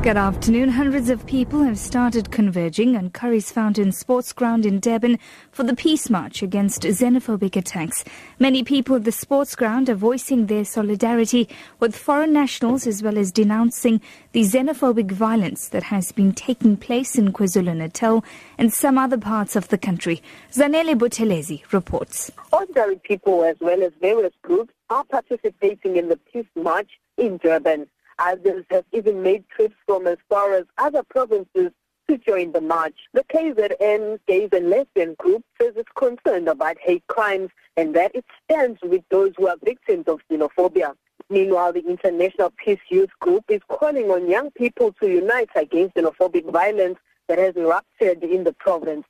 Good afternoon. Hundreds of people have started converging on Curries Fountain Sports Ground in Durban for the Peace March against xenophobic attacks. Many people at the sports ground are voicing their solidarity with foreign nationals as well as denouncing the xenophobic violence that has been taking place in KwaZulu-Natal and some other parts of the country. Zanele Buthelezi reports. Ordinary people as well as various groups are participating in the Peace March in Durban. Others have even made trips from as far as other provinces to join the march. The KZN Gays and Lesbian Group says it's concerned about hate crimes and that it stands with those who are victims of xenophobia. Meanwhile, the International Peace Youth Group is calling on young people to unite against xenophobic violence that has erupted in the province.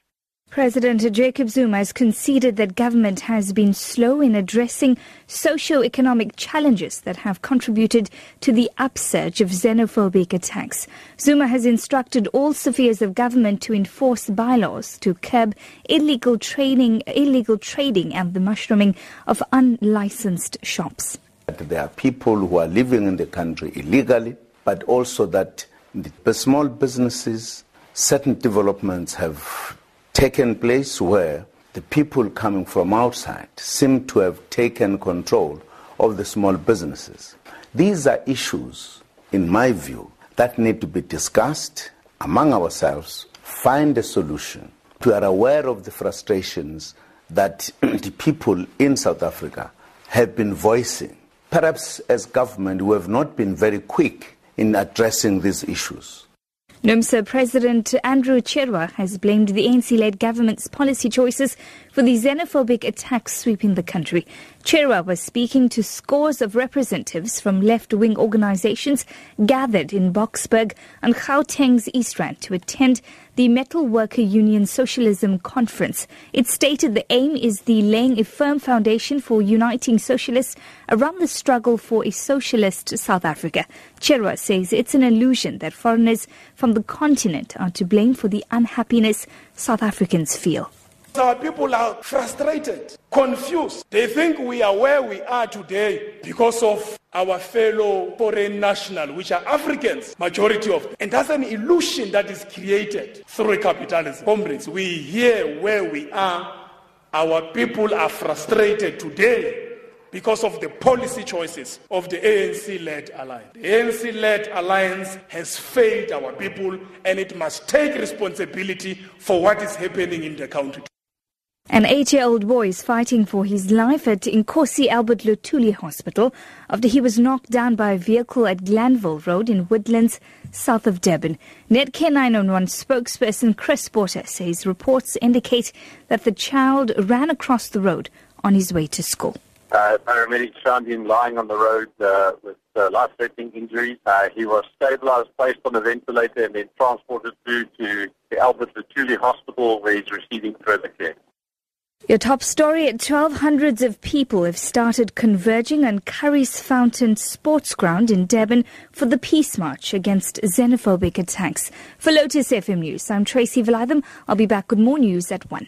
President Jacob Zuma has conceded that government has been slow in addressing socio-economic challenges that have contributed to the upsurge of xenophobic attacks. Zuma has instructed all spheres of government to enforce bylaws to curb illegal trading, illegal trading and the mushrooming of unlicensed shops. There are people who are living in the country illegally, but also that the small businesses, certain developments have taken place where the people coming from outside seem to have taken control of the small businesses. These are issues, in my view, that need to be discussed among ourselves, find a solution. We are aware of the frustrations that the people in South Africa have been voicing. Perhaps as government, we have not been very quick in addressing these issues. NUMSA President Andrew Chirwa has blamed the ANC-led government's policy choices for the xenophobic attacks sweeping the country. Chirwa was speaking to scores of representatives from left-wing organizations gathered in Boksburg on Gauteng's East Rand to attend the Metal Worker Union Socialism Conference. It stated the aim is the laying a firm foundation for uniting socialists around the struggle for a socialist South Africa. Chirwa says it's an illusion that foreigners from the continent are to blame for the unhappiness South Africans feel. Our people are frustrated, confused. They think we are where we are today because of our fellow foreign national, which are Africans, majority of them. And that's an illusion that is created through capitalism. Comrades, we here where we are, our people are frustrated today because of the policy choices of the ANC led alliance. The ANC led alliance has failed our people and it must take responsibility for what is happening in the country. An eight-year-old boy is fighting for his life at Inkosi Albert Luthuli Hospital after he was knocked down by a vehicle at Glanville Road in Woodlands, south of Durban. Netcare 911 spokesperson Chris Porter says reports indicate that the child ran across the road on his way to school. Uh, paramedics found him lying on the road uh, with uh, life-threatening injuries. Uh, he was stabilized, placed on a ventilator, and then transported through to the Albert Luthuli Hospital where he's receiving further care. Your top story at 12 hundreds of people have started converging on Curries Fountain Sports Ground in Durban for the Peace March against xenophobic attacks. For Lotus FM News, I'm Tracy Valaydham. I'll be back with more news at 1.